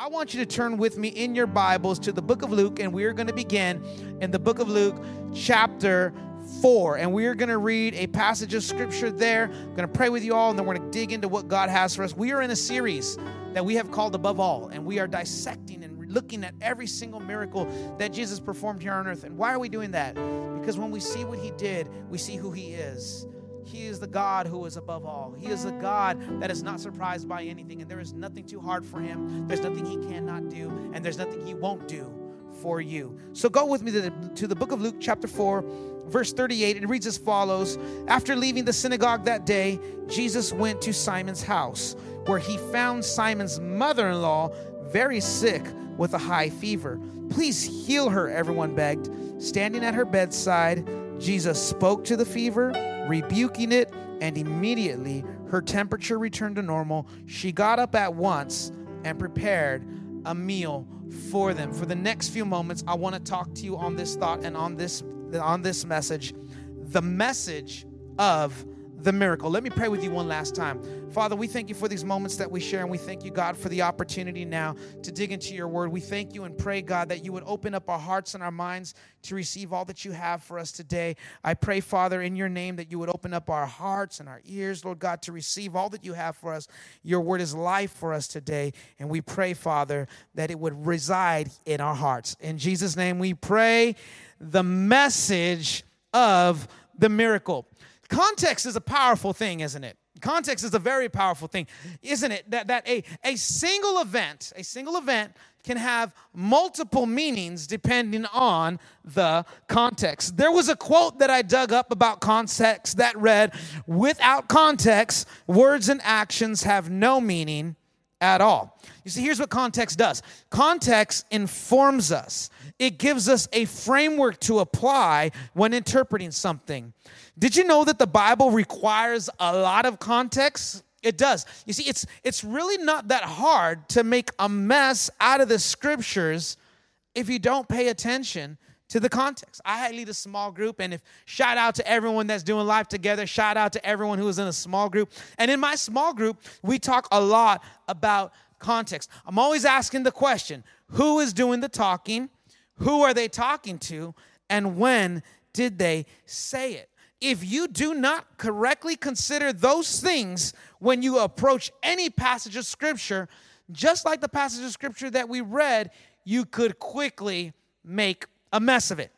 I want you to turn with me in your Bibles to the book of Luke, and we are going to begin in the book of Luke, chapter 4. And we are going to read a passage of scripture there. I'm going to pray with you all, and then we're going to dig into what God has for us. We are in a series that we have called Above All, and we are dissecting and looking at every single miracle that Jesus performed here on earth. And why are we doing that? Because when we see what he did, we see who he is. He is the God who is above all. He is a God that is not surprised by anything, and there is nothing too hard for him. There's nothing he cannot do, and there's nothing he won't do for you. So go with me to the, to the book of Luke, chapter 4, verse 38. It reads as follows After leaving the synagogue that day, Jesus went to Simon's house, where he found Simon's mother in law very sick with a high fever. Please heal her, everyone begged. Standing at her bedside, Jesus spoke to the fever, rebuking it, and immediately her temperature returned to normal. She got up at once and prepared a meal for them. For the next few moments, I want to talk to you on this thought and on this on this message, the message of the miracle. Let me pray with you one last time. Father, we thank you for these moments that we share, and we thank you, God, for the opportunity now to dig into your word. We thank you and pray, God, that you would open up our hearts and our minds to receive all that you have for us today. I pray, Father, in your name, that you would open up our hearts and our ears, Lord God, to receive all that you have for us. Your word is life for us today, and we pray, Father, that it would reside in our hearts. In Jesus' name, we pray the message of the miracle. Context is a powerful thing, isn't it? Context is a very powerful thing, isn't it? That, that a, a single event, a single event can have multiple meanings depending on the context. There was a quote that I dug up about context that read, Without context, words and actions have no meaning at all. You see, here's what context does context informs us, it gives us a framework to apply when interpreting something. Did you know that the Bible requires a lot of context? It does. You see, it's it's really not that hard to make a mess out of the scriptures if you don't pay attention to the context. I lead a small group, and if shout out to everyone that's doing life together, shout out to everyone who is in a small group. And in my small group, we talk a lot about context. I'm always asking the question who is doing the talking? Who are they talking to? And when did they say it? if you do not correctly consider those things when you approach any passage of scripture, just like the passage of scripture that we read, you could quickly make a mess of it.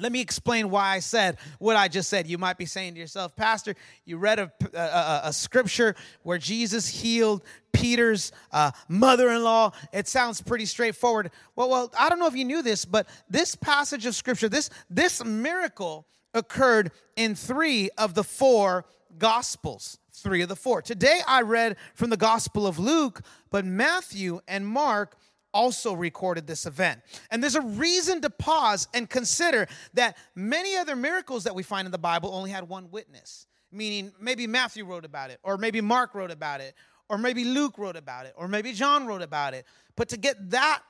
Let me explain why I said what I just said. You might be saying to yourself, Pastor, you read a, a, a scripture where Jesus healed Peter's uh, mother in law. It sounds pretty straightforward. Well, well, I don't know if you knew this, but this passage of scripture, this, this miracle, occurred in three of the four gospels. Three of the four. Today I read from the Gospel of Luke, but Matthew and Mark also recorded this event. And there's a reason to pause and consider that many other miracles that we find in the Bible only had one witness, meaning maybe Matthew wrote about it, or maybe Mark wrote about it, or maybe Luke wrote about it, or maybe John wrote about it. But to get that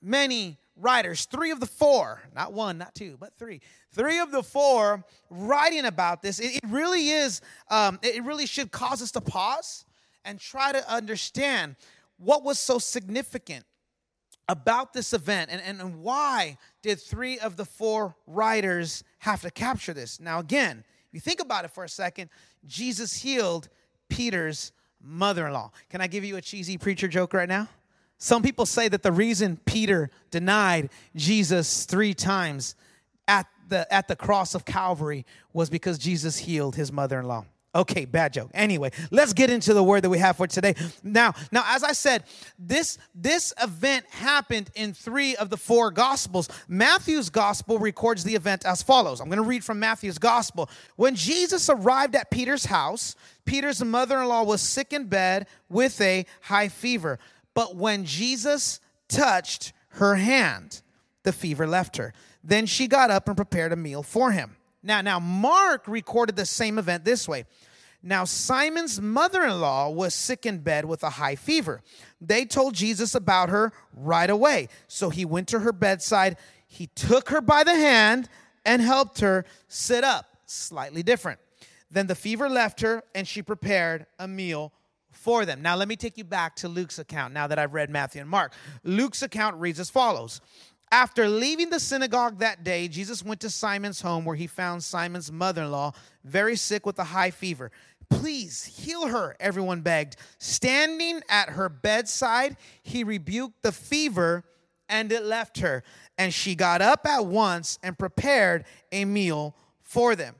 many writers, three of the four, not one, not two, but three, three of the four writing about this, it, it really is, um, it really should cause us to pause and try to understand what was so significant about this event and, and, and why did three of the four writers have to capture this. Now, again, if you think about it for a second, Jesus healed Peter's mother in law. Can I give you a cheesy preacher joke right now? Some people say that the reason Peter denied Jesus three times at the, at the cross of Calvary was because Jesus healed his mother in law. Okay, bad joke. Anyway, let's get into the word that we have for today. Now, now as I said, this this event happened in 3 of the 4 gospels. Matthew's gospel records the event as follows. I'm going to read from Matthew's gospel. When Jesus arrived at Peter's house, Peter's mother-in-law was sick in bed with a high fever. But when Jesus touched her hand, the fever left her. Then she got up and prepared a meal for him. Now, now Mark recorded the same event this way. Now, Simon's mother in law was sick in bed with a high fever. They told Jesus about her right away. So he went to her bedside. He took her by the hand and helped her sit up, slightly different. Then the fever left her, and she prepared a meal for them. Now, let me take you back to Luke's account now that I've read Matthew and Mark. Luke's account reads as follows After leaving the synagogue that day, Jesus went to Simon's home where he found Simon's mother in law very sick with a high fever. Please heal her, everyone begged. Standing at her bedside, he rebuked the fever and it left her. And she got up at once and prepared a meal for them.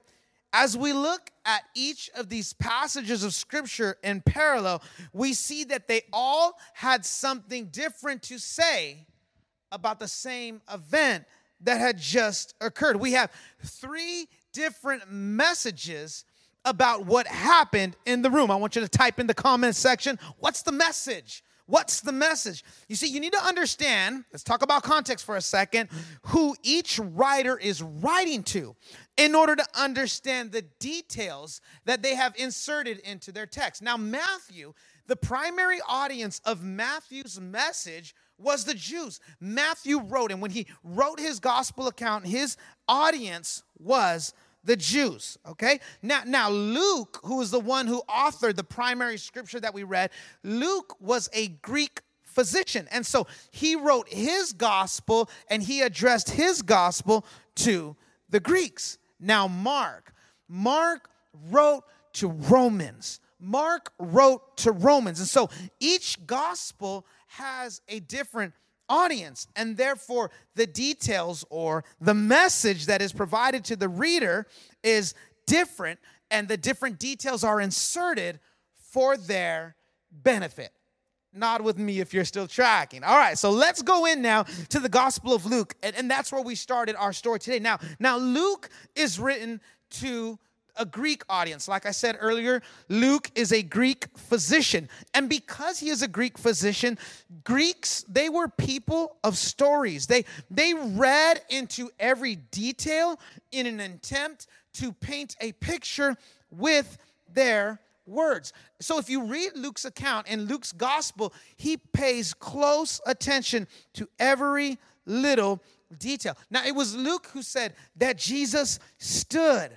As we look at each of these passages of scripture in parallel, we see that they all had something different to say about the same event that had just occurred. We have three different messages about what happened in the room. I want you to type in the comment section what's the message? What's the message? You see, you need to understand, let's talk about context for a second, who each writer is writing to in order to understand the details that they have inserted into their text. Now, Matthew, the primary audience of Matthew's message was the Jews. Matthew wrote, and when he wrote his gospel account, his audience was the Jews. Okay? Now, now Luke, who is the one who authored the primary scripture that we read, Luke was a Greek physician. And so he wrote his gospel and he addressed his gospel to the Greeks. Now, Mark, Mark wrote to Romans. Mark wrote to Romans. And so each gospel has a different audience. And therefore, the details or the message that is provided to the reader is different, and the different details are inserted for their benefit. Nod with me if you're still tracking. All right, so let's go in now to the Gospel of Luke, and, and that's where we started our story today. Now, now Luke is written to a Greek audience. Like I said earlier, Luke is a Greek physician. And because he is a Greek physician, Greeks, they were people of stories. They they read into every detail in an attempt to paint a picture with their words. So if you read Luke's account in Luke's gospel, he pays close attention to every little detail. Now, it was Luke who said that Jesus stood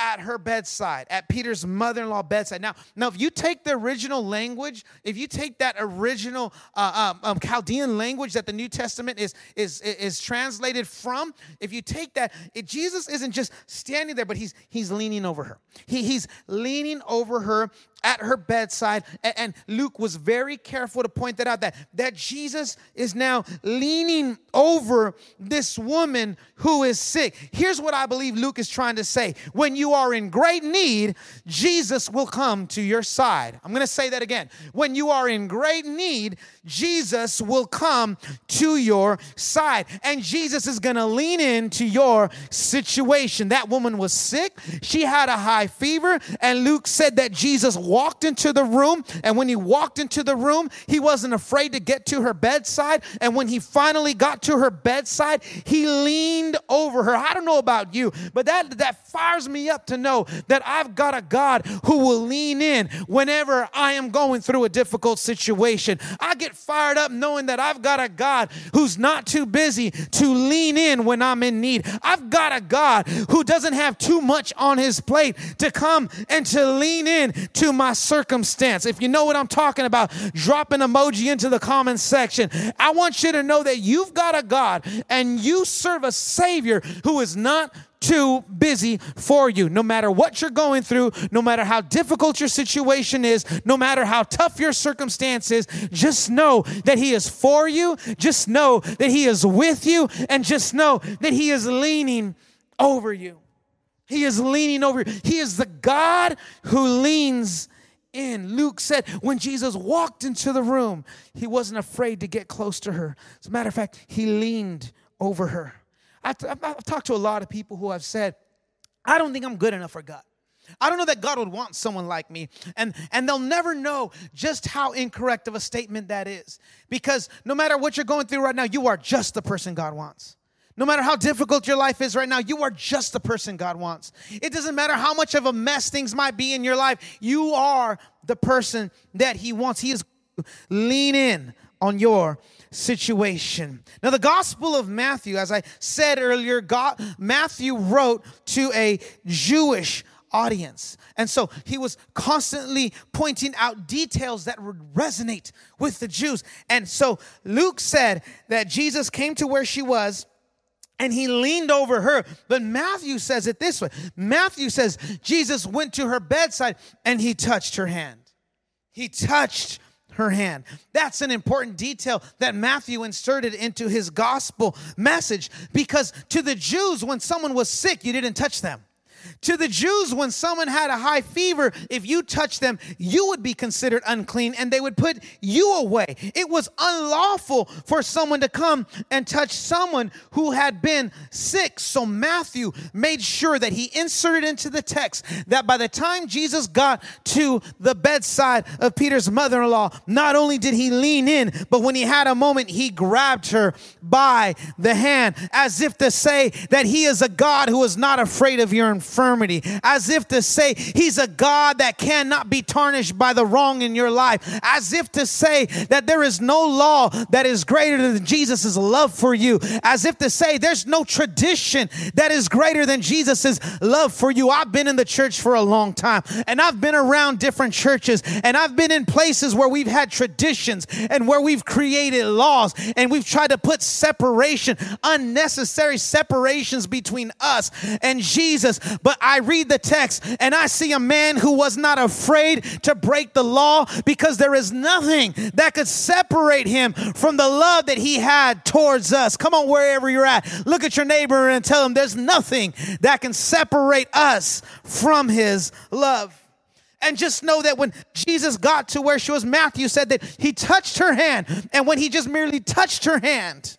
at her bedside, at Peter's mother in law bedside. Now, now, if you take the original language, if you take that original uh, um, um, Chaldean language that the New Testament is, is, is translated from, if you take that, it, Jesus isn't just standing there, but he's, he's leaning over her. He, he's leaning over her at her bedside. And, Luke was very careful to point that out that, that Jesus is now leaning over this woman who is sick. Here's what I believe Luke is trying to say when you are in great need, Jesus will come to your side. I'm going to say that again. When you are in great need, Jesus will come to your side. And Jesus is going to lean into your situation. That woman was sick, she had a high fever, and Luke said that Jesus walked into the room. And when he walked into the room, he wasn't afraid to get to her bedside. And when he finally got to her bedside, he leaned over her. I don't know about you, but that, that fires me up to know that I've got a God who will lean in whenever I am going through a difficult situation. I get fired up knowing that I've got a God who's not too busy to lean in when I'm in need. I've got a God who doesn't have too much on his plate to come and to lean in to my circumstance. If you know what I'm talking about, drop an emoji into the comment section. I want you to know that you've got a God and you serve a Savior who is not too busy for you. No matter what you're going through, no matter how difficult your situation is, no matter how tough your circumstance is, just know that He is for you. Just know that He is with you. And just know that He is leaning over you. He is leaning over you. He is the God who leans in. Luke said when Jesus walked into the room, he wasn't afraid to get close to her. As a matter of fact, he leaned over her. I've, I've talked to a lot of people who have said, I don't think I'm good enough for God. I don't know that God would want someone like me. And and they'll never know just how incorrect of a statement that is. Because no matter what you're going through right now, you are just the person God wants. No matter how difficult your life is right now, you are just the person God wants. It doesn't matter how much of a mess things might be in your life, you are the person that He wants. He is lean in on your situation. Now, the Gospel of Matthew, as I said earlier, God, Matthew wrote to a Jewish audience. And so he was constantly pointing out details that would resonate with the Jews. And so Luke said that Jesus came to where she was and he leaned over her. But Matthew says it this way Matthew says Jesus went to her bedside and he touched her hand. He touched her hand. That's an important detail that Matthew inserted into his gospel message because to the Jews, when someone was sick, you didn't touch them. To the Jews, when someone had a high fever, if you touched them, you would be considered unclean and they would put you away. It was unlawful for someone to come and touch someone who had been sick. So Matthew made sure that he inserted into the text that by the time Jesus got to the bedside of Peter's mother in law, not only did he lean in, but when he had a moment, he grabbed her by the hand as if to say that he is a God who is not afraid of your infirmity infirmity, as if to say he's a God that cannot be tarnished by the wrong in your life, as if to say that there is no law that is greater than Jesus' love for you, as if to say there's no tradition that is greater than Jesus' love for you. I've been in the church for a long time and I've been around different churches and I've been in places where we've had traditions and where we've created laws and we've tried to put separation, unnecessary separations between us and Jesus. But I read the text and I see a man who was not afraid to break the law because there is nothing that could separate him from the love that he had towards us. Come on, wherever you're at, look at your neighbor and tell him there's nothing that can separate us from his love. And just know that when Jesus got to where she was, Matthew said that he touched her hand. And when he just merely touched her hand,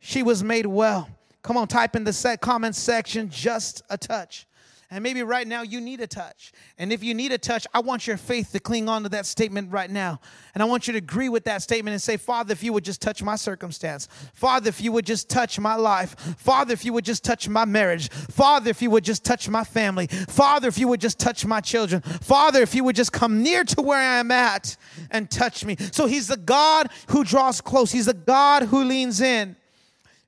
she was made well. Come on, type in the set comment section, just a touch. And maybe right now you need a touch. And if you need a touch, I want your faith to cling on to that statement right now. And I want you to agree with that statement and say, Father, if you would just touch my circumstance. Father, if you would just touch my life. Father, if you would just touch my marriage. Father, if you would just touch my family. Father, if you would just touch my children. Father, if you would just come near to where I am at and touch me. So he's the God who draws close, he's the God who leans in,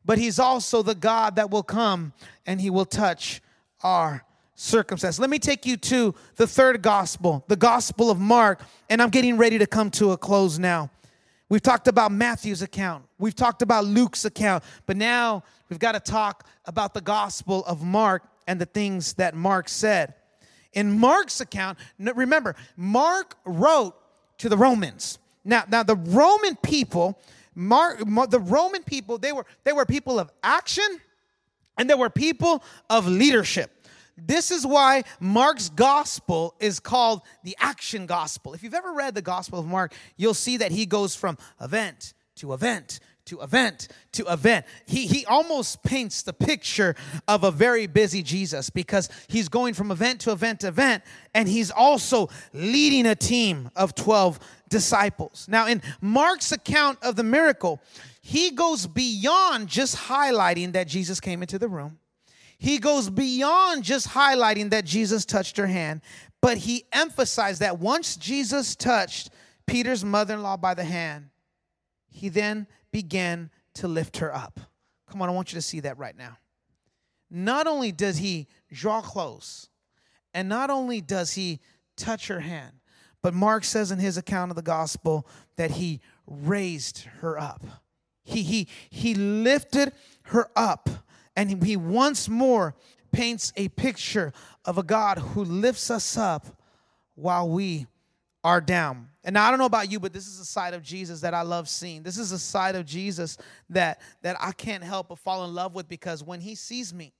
but he's also the God that will come and he will touch our circumstance. Let me take you to the third gospel, the gospel of Mark, and I'm getting ready to come to a close now. We've talked about Matthew's account, we've talked about Luke's account, but now we've got to talk about the gospel of Mark and the things that Mark said. In Mark's account, remember, Mark wrote to the Romans. Now, now the Roman people, Mark, the Roman people, they were they were people of action and they were people of leadership. This is why Mark's gospel is called the action gospel. If you've ever read the gospel of Mark, you'll see that he goes from event to event to event to event. He, he almost paints the picture of a very busy Jesus because he's going from event to event to event, and he's also leading a team of 12 disciples. Now, in Mark's account of the miracle, he goes beyond just highlighting that Jesus came into the room he goes beyond just highlighting that Jesus touched her hand, but he emphasized that once Jesus touched Peter's mother in law by the hand, he then began to lift her up. Come on, I want you to see that right now. Not only does he draw close, and not only does he touch her hand, but Mark says in his account of the gospel that he raised her up. He, he, he lifted her up. And he once more paints a picture of a God who lifts us up while we are down. And I don't know about you, but this is a side of Jesus that I love seeing. This is a side of Jesus that, that I can't help but fall in love with because when he sees me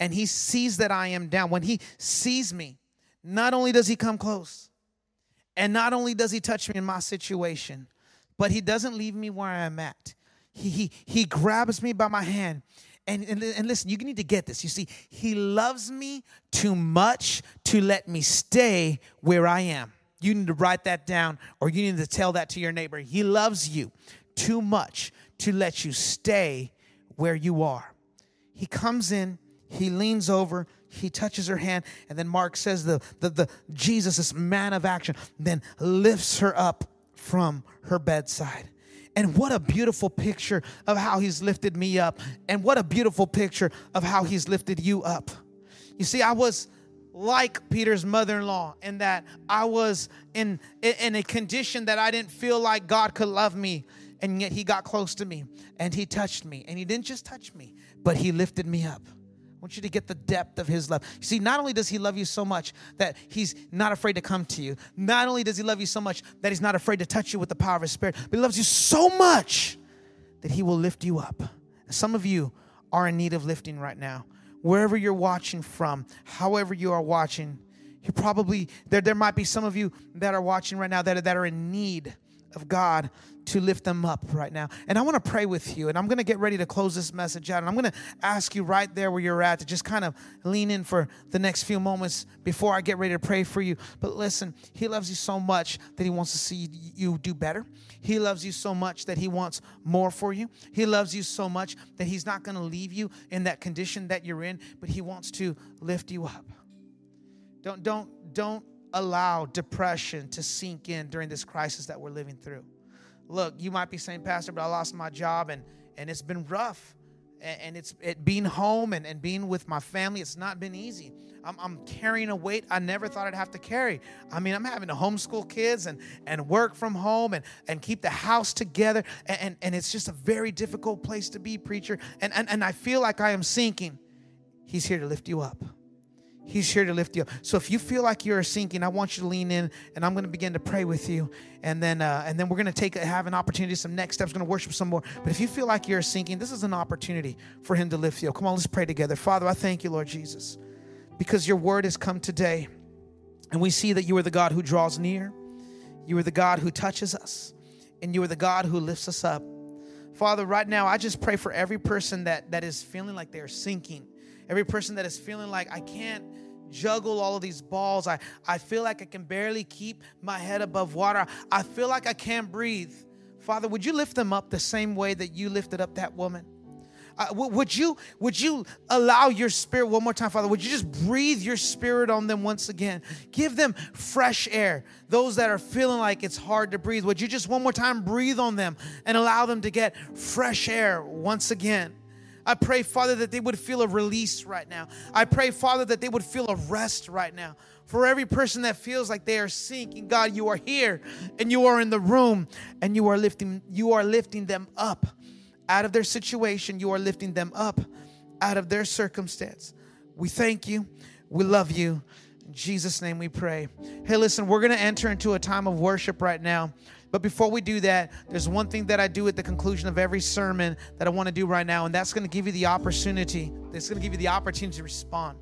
and he sees that I am down, when he sees me, not only does he come close and not only does he touch me in my situation, but he doesn't leave me where I'm at. He, he, he grabs me by my hand And, and, and listen, you need to get this. You see, He loves me too much to let me stay where I am. You need to write that down or you need to tell that to your neighbor. He loves you too much to let you stay where you are. He comes in, he leans over, he touches her hand, and then Mark says the, the, the Jesus, this man of action, then lifts her up from her bedside. And what a beautiful picture of how he's lifted me up. And what a beautiful picture of how he's lifted you up. You see, I was like Peter's mother-in-law in that I was in in a condition that I didn't feel like God could love me and yet he got close to me and he touched me and he didn't just touch me but he lifted me up I want you to get the depth of his love. You see, not only does he love you so much that he's not afraid to come to you, not only does he love you so much that he's not afraid to touch you with the power of his spirit, but he loves you so much that he will lift you up. Some of you are in need of lifting right now wherever you're watching from, however you are watching, you probably there there might be some of you that are watching right now that, that are in need of God to lift them up right now. And I want to pray with you. And I'm going to get ready to close this message out. And I'm going to ask you right there where you're at to just kind of lean in for the next few moments before I get ready to pray for you. But listen, He loves you so much that He wants to see you do better. He loves you so much that He wants more for you. He loves you so much that He's not going to leave you in that condition that you're in, but He wants to lift you up. Don't, don't, don't allow depression to sink in during this crisis that we're living through. Look, you might be saying, Pastor, but I lost my job and, and it's been rough. And, and it's it being home and, and being with my family, it's not been easy. I'm, I'm carrying a weight I never thought I'd have to carry. I mean, I'm having to homeschool kids and, and work from home and, and keep the house together. And, and, and it's just a very difficult place to be, preacher. And, and, and I feel like I am sinking. He's here to lift you up. He's here to lift you up. So if you feel like you're sinking, I want you to lean in, and I'm going to begin to pray with you, and then uh, and then we're going to take have an opportunity, some next steps, going to worship some more. But if you feel like you're sinking, this is an opportunity for Him to lift you. Come on, let's pray together. Father, I thank you, Lord Jesus, because Your Word has come today, and we see that You are the God who draws near, You are the God who touches us, and You are the God who lifts us up. Father, right now, I just pray for every person that that is feeling like they're sinking every person that is feeling like I can't juggle all of these balls. I, I feel like I can barely keep my head above water. I feel like I can't breathe. Father, would you lift them up the same way that you lifted up that woman? Uh, would you would you allow your spirit one more time father would you just breathe your spirit on them once again give them fresh air those that are feeling like it's hard to breathe would you just one more time breathe on them and allow them to get fresh air once again I pray, Father, that they would feel a release right now. I pray, Father, that they would feel a rest right now. For every person that feels like they are sinking, God, you are here and you are in the room and you are lifting, you are lifting them up out of their situation. You are lifting them up out of their circumstance. We thank you. We love you. In Jesus' name we pray. Hey, listen, we're going to enter into a time of worship right now. But before we do that, there's one thing that I do at the conclusion of every sermon that I want to do right now, and that's going to give you the opportunity. That's going to give you the opportunity to respond.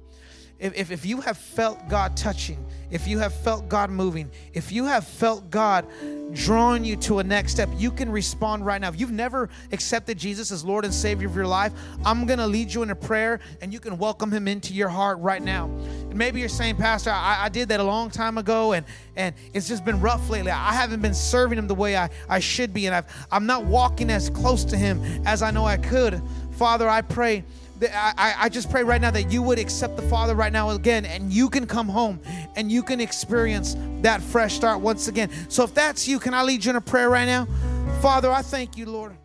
If, if, if you have felt God touching, if you have felt God moving, if you have felt God drawing you to a next step, you can respond right now. If you've never accepted Jesus as Lord and Savior of your life, I'm going to lead you in a prayer and you can welcome Him into your heart right now. Maybe you're saying, Pastor, I, I did that a long time ago and, and it's just been rough lately. I haven't been serving Him the way I, I should be, and I've, I'm not walking as close to Him as I know I could. Father, I pray I, I just pray right now that you would accept the Father right now again and you can come home and you can experience that fresh start once again. So if that's you, can I lead you in a prayer right now? Father, I thank you, Lord.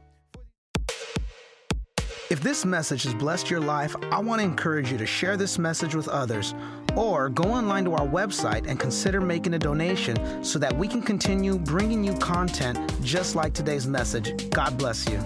If this message has blessed your life, I want to encourage you to share this message with others or go online to our website and consider making a donation so that we can continue bringing you content just like today's message. God bless you.